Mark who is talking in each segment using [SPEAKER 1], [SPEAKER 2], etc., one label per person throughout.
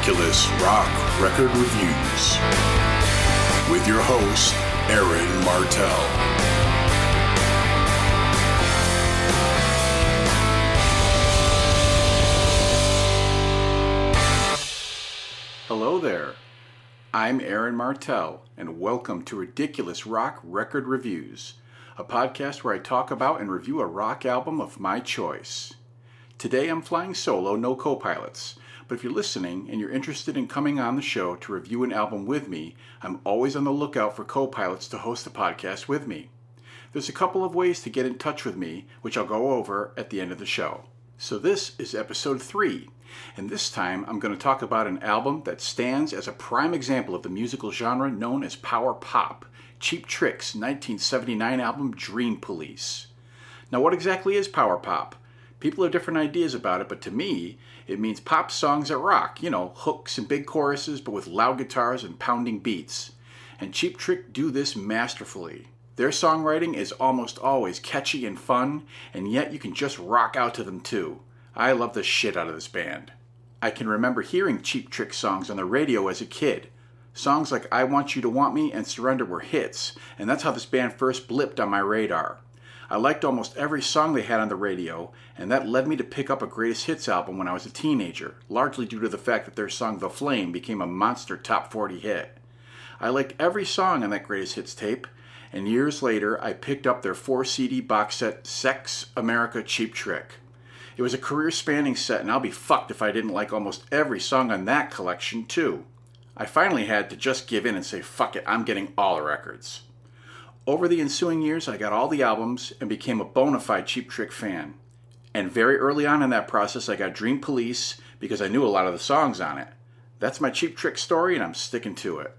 [SPEAKER 1] Ridiculous Rock Record Reviews with your host, Aaron Martell.
[SPEAKER 2] Hello there. I'm Aaron Martell, and welcome to Ridiculous Rock Record Reviews, a podcast where I talk about and review a rock album of my choice. Today I'm flying solo, no co pilots, but if you're listening and you're interested in coming on the show to review an album with me, I'm always on the lookout for co pilots to host the podcast with me. There's a couple of ways to get in touch with me, which I'll go over at the end of the show. So, this is episode 3, and this time I'm going to talk about an album that stands as a prime example of the musical genre known as power pop Cheap Trick's 1979 album Dream Police. Now, what exactly is power pop? People have different ideas about it, but to me, it means pop songs that rock, you know, hooks and big choruses, but with loud guitars and pounding beats. And Cheap Trick do this masterfully. Their songwriting is almost always catchy and fun, and yet you can just rock out to them too. I love the shit out of this band. I can remember hearing Cheap Trick songs on the radio as a kid. Songs like I Want You to Want Me and Surrender were hits, and that's how this band first blipped on my radar. I liked almost every song they had on the radio, and that led me to pick up a greatest hits album when I was a teenager, largely due to the fact that their song The Flame became a monster top 40 hit. I liked every song on that greatest hits tape, and years later I picked up their 4 CD box set Sex America Cheap Trick. It was a career spanning set, and I'll be fucked if I didn't like almost every song on that collection, too. I finally had to just give in and say, fuck it, I'm getting all the records. Over the ensuing years, I got all the albums and became a bona fide Cheap Trick fan. And very early on in that process, I got Dream Police because I knew a lot of the songs on it. That's my Cheap Trick story, and I'm sticking to it.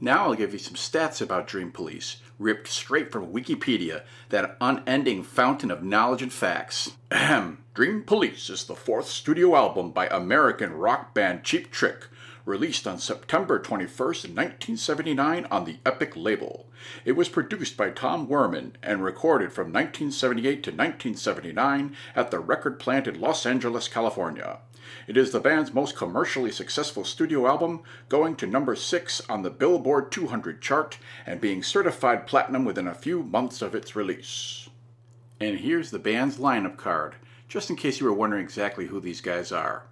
[SPEAKER 2] Now I'll give you some stats about Dream Police, ripped straight from Wikipedia, that unending fountain of knowledge and facts. Ahem. Dream Police is the fourth studio album by American rock band Cheap Trick, released on September 21st, 1979 on the Epic label. It was produced by Tom Werman and recorded from 1978 to 1979 at the record plant in Los Angeles, California. It is the band's most commercially successful studio album, going to number 6 on the Billboard 200 chart and being certified platinum within a few months of its release. And here's the band's lineup card, just in case you were wondering exactly who these guys are.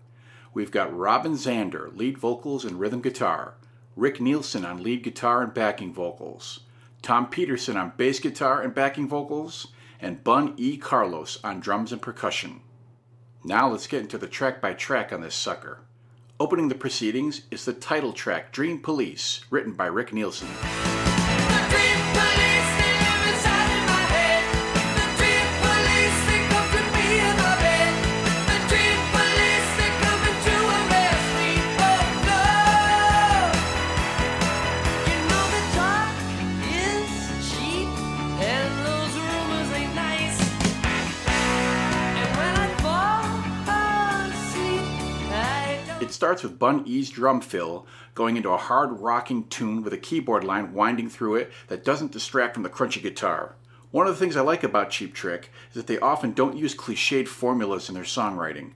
[SPEAKER 2] We've got Robin Zander, lead vocals and rhythm guitar, Rick Nielsen on lead guitar and backing vocals, Tom Petersson on bass guitar and backing vocals, and Bun E. Carlos on drums and percussion. Now let's get into the track by track on this sucker. Opening the proceedings is the title track Dream Police, written by Rick Nielsen. Starts with Bun E's drum fill going into a hard rocking tune with a keyboard line winding through it that doesn't distract from the crunchy guitar. One of the things I like about Cheap Trick is that they often don't use cliched formulas in their songwriting.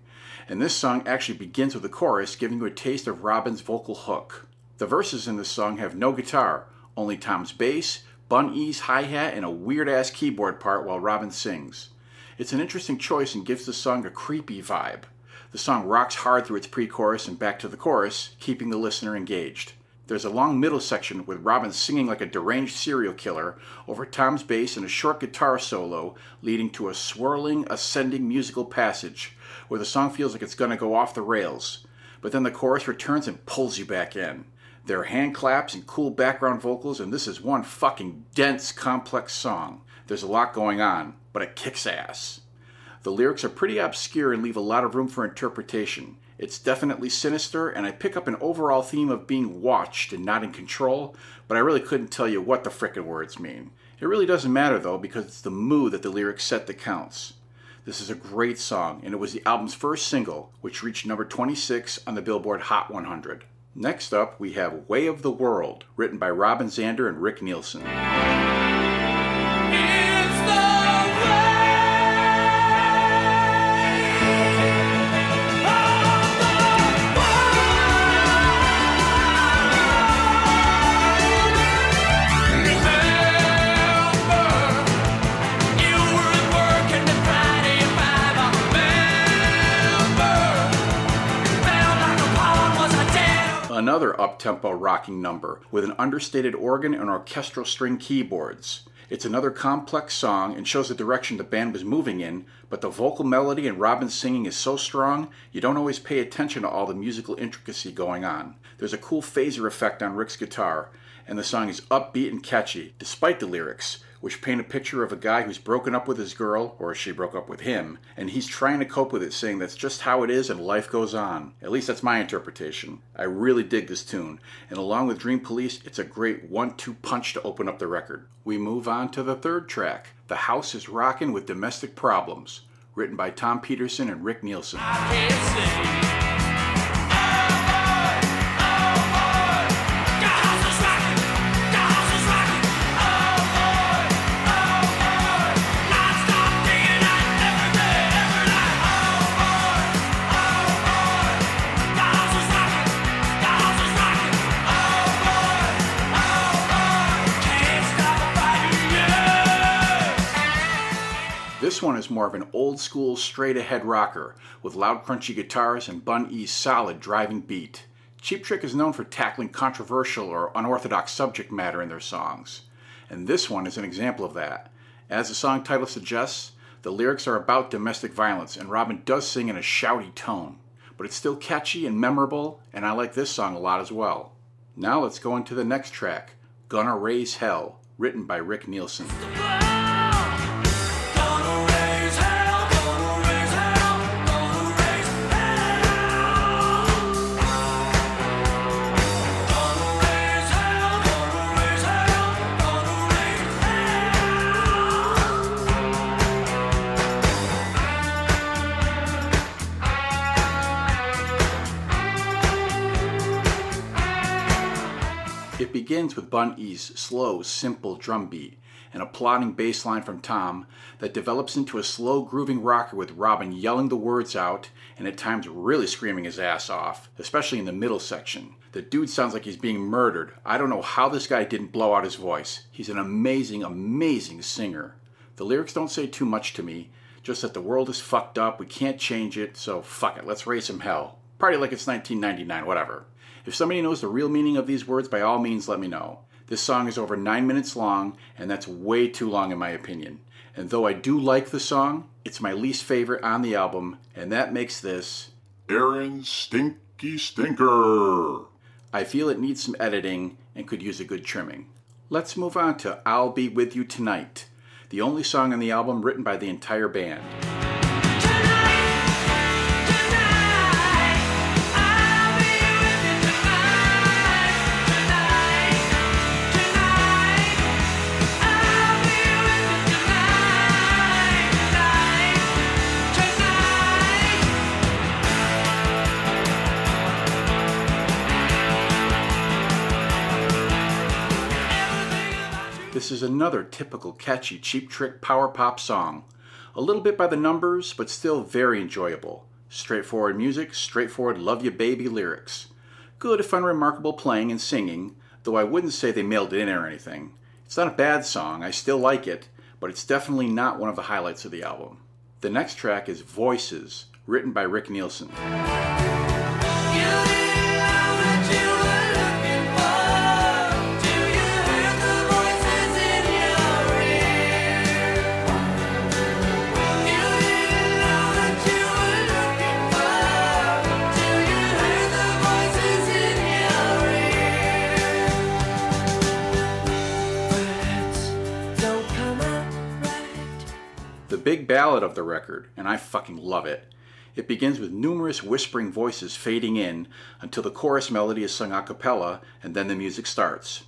[SPEAKER 2] And this song actually begins with a chorus giving you a taste of Robin's vocal hook. The verses in this song have no guitar, only Tom's bass, Bun E's hi hat, and a weird ass keyboard part while Robin sings. It's an interesting choice and gives the song a creepy vibe. The song rocks hard through its pre chorus and back to the chorus, keeping the listener engaged. There's a long middle section with Robin singing like a deranged serial killer over Tom's bass and a short guitar solo, leading to a swirling, ascending musical passage where the song feels like it's going to go off the rails. But then the chorus returns and pulls you back in. There are hand claps and cool background vocals, and this is one fucking dense, complex song. There's a lot going on, but it kicks ass. The lyrics are pretty obscure and leave a lot of room for interpretation. It's definitely sinister, and I pick up an overall theme of being watched and not in control, but I really couldn't tell you what the frickin' words mean. It really doesn't matter though, because it's the mood that the lyrics set that counts. This is a great song, and it was the album's first single, which reached number 26 on the Billboard Hot 100. Next up, we have Way of the World, written by Robin Zander and Rick Nielsen. Up-tempo rocking number with an understated organ and orchestral string keyboards. It's another complex song and shows the direction the band was moving in, but the vocal melody and Robin's singing is so strong, you don't always pay attention to all the musical intricacy going on. There's a cool phaser effect on Rick's guitar, and the song is upbeat and catchy, despite the lyrics, which paint a picture of a guy who's broken up with his girl, or she broke up with him, and he's trying to cope with it, saying that's just how it is and life goes on. At least that's my interpretation. I really dig this tune, and along with Dream Police, it's a great one two punch to open up the record. We move on to the third track The House is Rockin' with Domestic Problems, written by Tom Petersson and Rick Nielsen. More of an old school straight ahead rocker with loud crunchy guitars and Bun E's solid driving beat. Cheap Trick is known for tackling controversial or unorthodox subject matter in their songs, and this one is an example of that. As the song title suggests, the lyrics are about domestic violence, and Robin does sing in a shouty tone, but it's still catchy and memorable, and I like this song a lot as well. Now let's go into the next track, Gonna Raise Hell, written by Rick Nielsen. Begins with Bun E's slow, simple drum beat and a plodding bass line from Tom that develops into a slow, grooving rocker with Robin yelling the words out and at times really screaming his ass off, especially in the middle section. The dude sounds like he's being murdered. I don't know how this guy didn't blow out his voice. He's an amazing, amazing singer. The lyrics don't say too much to me, just that the world is fucked up, we can't change it, so fuck it, let's raise some hell. Party like it's 1999, whatever. If somebody knows the real meaning of these words, by all means let me know. This song is over 9 minutes long, and that's way too long in my opinion. And though I do like the song, it's my least favorite on the album, and that makes this
[SPEAKER 1] Aaron's Stinky Stinker.
[SPEAKER 2] I feel it needs some editing and could use a good trimming. Let's move on to I'll Be With You Tonight, the only song on the album written by the entire band. Is another typical catchy Cheap Trick power pop song. A little bit by the numbers, but still very enjoyable. Straightforward music, straightforward love you baby lyrics. Good if unremarkable playing and singing, though I wouldn't say they mailed it in or anything. It's not a bad song, I still like it, but it's definitely not one of the highlights of the album. The next track is Voices, written by Rick Nielsen. The big ballad of the record, and I fucking love it. It begins with numerous whispering voices fading in until the chorus melody is sung a cappella and then the music starts.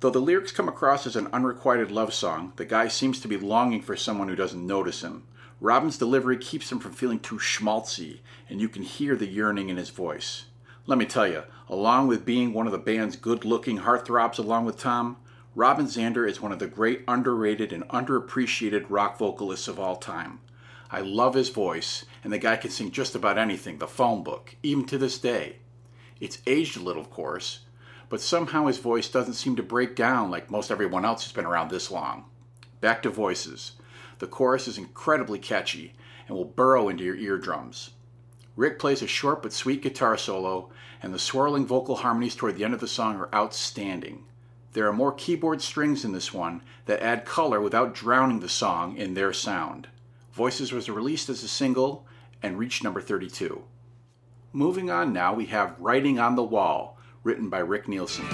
[SPEAKER 2] Though the lyrics come across as an unrequited love song, the guy seems to be longing for someone who doesn't notice him. Robin's delivery keeps him from feeling too schmaltzy, and you can hear the yearning in his voice. Let me tell you, along with being one of the band's good looking heartthrobs along with Tom, Robin Zander is one of the great underrated and underappreciated rock vocalists of all time. I love his voice, and the guy can sing just about anything, the phone book, even to this day. It's aged a little, of course, but somehow his voice doesn't seem to break down like most everyone else who's been around this long. Back to voices. The chorus is incredibly catchy and will burrow into your eardrums. Rick plays a short but sweet guitar solo, and the swirling vocal harmonies toward the end of the song are outstanding. There are more keyboard strings in this one that add color without drowning the song in their sound. Voices was released as a single and reached number 32. Moving on now, we have Writing on the Wall, written by Rick Nielsen.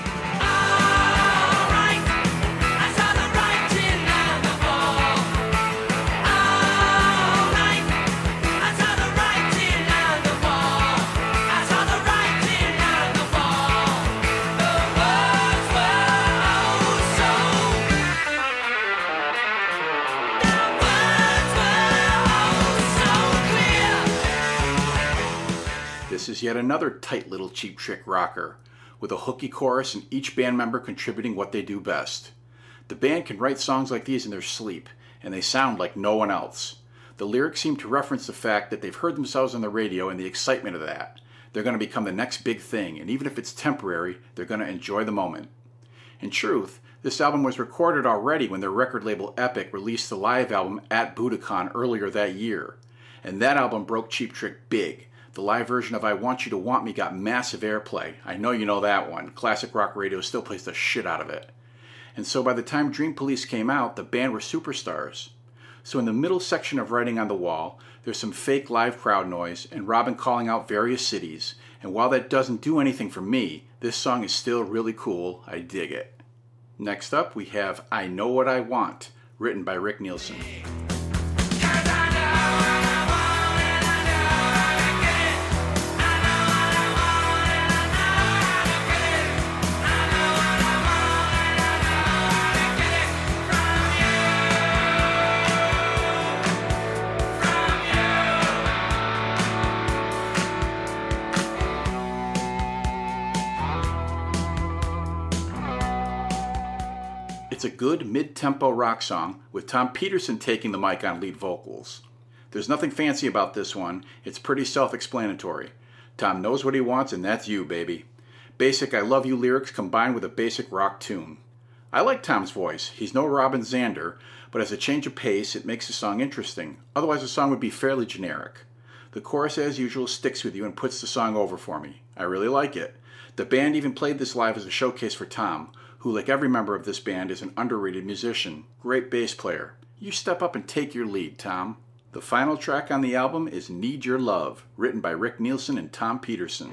[SPEAKER 2] Is yet another tight little cheap trick rocker, with a hooky chorus and each band member contributing what they do best. The band can write songs like these in their sleep, and they sound like no one else. The lyrics seem to reference the fact that they've heard themselves on the radio and the excitement of that. They're going to become the next big thing, and even if it's temporary, they're going to enjoy the moment. In truth, this album was recorded already when their record label Epic released the live album at Budokan earlier that year. And that album broke Cheap Trick big. The live version of I Want You to Want Me got massive airplay. I know you know that one. Classic rock radio still plays the shit out of it. And so by the time Dream Police came out, the band were superstars. So in the middle section of Writing on the Wall, there's some fake live crowd noise and Robin calling out various cities. And while that doesn't do anything for me, this song is still really cool. I dig it. Next up, we have I Know What I Want, written by Rick Nielsen. Good mid tempo rock song with Tom Petersson taking the mic on lead vocals. There's nothing fancy about this one, it's pretty self explanatory. Tom knows what he wants, and that's you, baby. Basic I Love You lyrics combined with a basic rock tune. I like Tom's voice. He's no Robin Zander, but as a change of pace, it makes the song interesting. Otherwise, the song would be fairly generic. The chorus, as usual, sticks with you and puts the song over for me. I really like it. The band even played this live as a showcase for Tom, who, like every member of this band, is an underrated musician, great bass player. You step up and take your lead, Tom. The final track on the album is Need Your Love, written by Rick Nielsen and Tom
[SPEAKER 3] Petersson.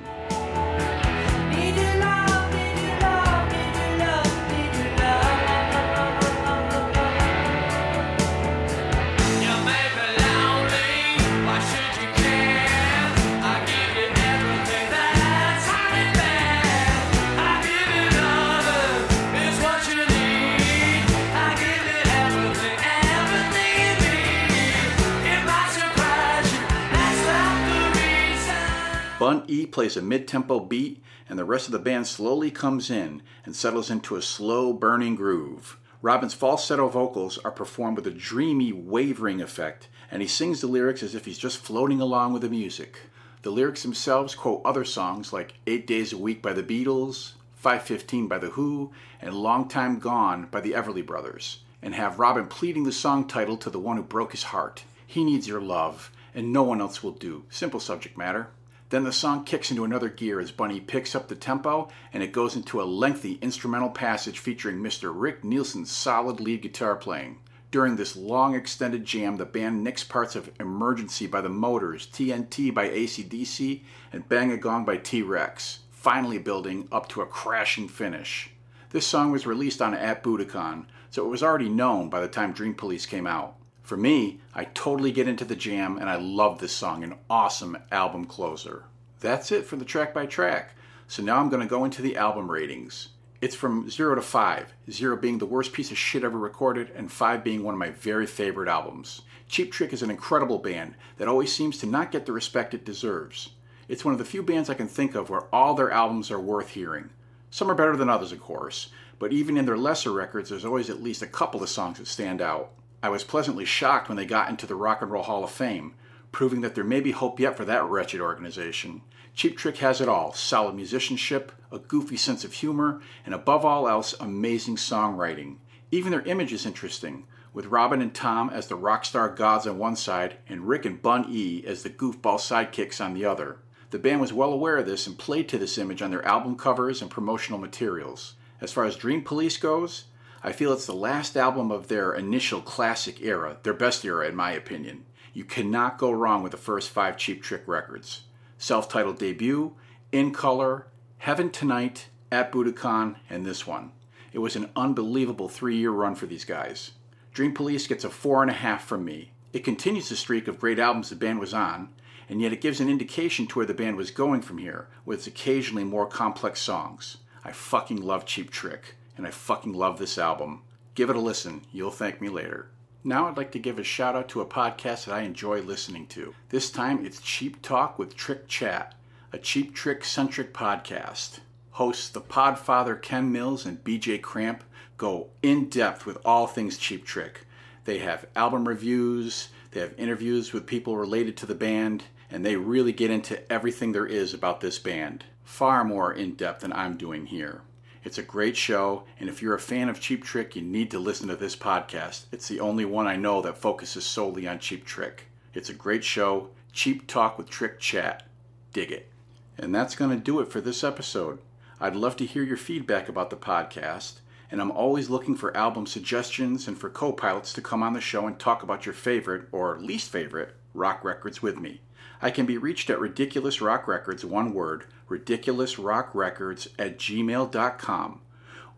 [SPEAKER 2] Bun E plays a mid tempo beat, and the rest of the band slowly comes in and settles into a slow, burning groove. Robin's falsetto vocals are performed with a dreamy, wavering effect, and he sings the lyrics as if he's just floating along with the music. The lyrics themselves quote other songs like Eight Days a Week by the Beatles, 515 by The Who, and Long Time Gone by the Everly Brothers, and have Robin pleading the song title to the one who broke his heart. He needs your love, and no one else will do. Simple subject matter. Then the song kicks into another gear as Bunny picks up the tempo and it goes into a lengthy instrumental passage featuring Mr. Rick Nielsen's solid lead guitar playing. During this long extended jam, the band nicks parts of Emergency by the Motors, TNT by ACDC, and Bang a Gong by T Rex, finally building up to a crashing finish. This song was released on At Budokan, so it was already known by the time Dream Police came out. For me, I totally get into the jam and I love this song, an awesome album closer. That's it for the track by track. So now I'm going to go into the album ratings. It's from 0 to 5, 0 being the worst piece of shit ever recorded, and 5 being one of my very favorite albums. Cheap Trick is an incredible band that always seems to not get the respect it deserves. It's one of the few bands I can think of where all their albums are worth hearing. Some are better than others, of course, but even in their lesser records, there's always at least a couple of songs that stand out. I was pleasantly shocked when they got into the Rock and Roll Hall of Fame, proving that there may be hope yet for that wretched organization. Cheap Trick has it all solid musicianship, a goofy sense of humor, and above all else, amazing songwriting. Even their image is interesting, with Robin and Tom as the rock star gods on one side and Rick and Bun E as the goofball sidekicks on the other. The band was well aware of this and played to this image on their album covers and promotional materials. As far as Dream Police goes, I feel it's the last album of their initial classic era, their best era in my opinion. You cannot go wrong with the first five Cheap Trick records. Self titled debut, In Color, Heaven Tonight, At Budokan, and this one. It was an unbelievable three year run for these guys. Dream Police gets a four and a half from me. It continues the streak of great albums the band was on, and yet it gives an indication to where the band was going from here, with occasionally more complex songs. I fucking love Cheap Trick, and I fucking love this album. Give it a listen, you'll thank me later. Now I'd like to give a shout out to a podcast that I enjoy listening to. This time it's Cheap Talk with Trick Chat, a Cheap Trick centric podcast. Hosts the Podfather Ken Mills and BJ Cramp go in depth with all things Cheap Trick. They have album reviews, they have interviews with people related to the band, and they really get into everything there is about this band. Far more in depth than I'm doing here. It's a great show, and if you're a fan of Cheap Trick, you need to listen to this podcast. It's the only one I know that focuses solely on Cheap Trick. It's a great show, Cheap Talk with Trick Chat. Dig it. And that's going to do it for this episode. I'd love to hear your feedback about the podcast, and I'm always looking for album suggestions and for co pilots to come on the show and talk about your favorite or least favorite rock records with me. I can be reached at Ridiculous Rock Records, one word, ridiculousrockrecords at gmail.com.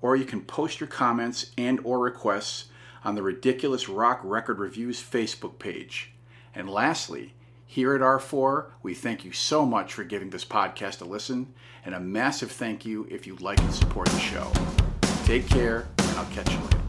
[SPEAKER 2] Or you can post your comments and or requests on the Ridiculous Rock Record Reviews Facebook page. And lastly, here at R4, we thank you so much for giving this podcast a listen, and a massive thank you if you'd like to support the show. Take care, and I'll catch you later.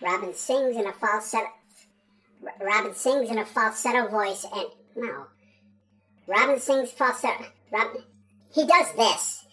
[SPEAKER 4] Robin sings in a falsetto. Robin sings in a falsetto voice, and no. Robin sings falsetto. Robin, he does this.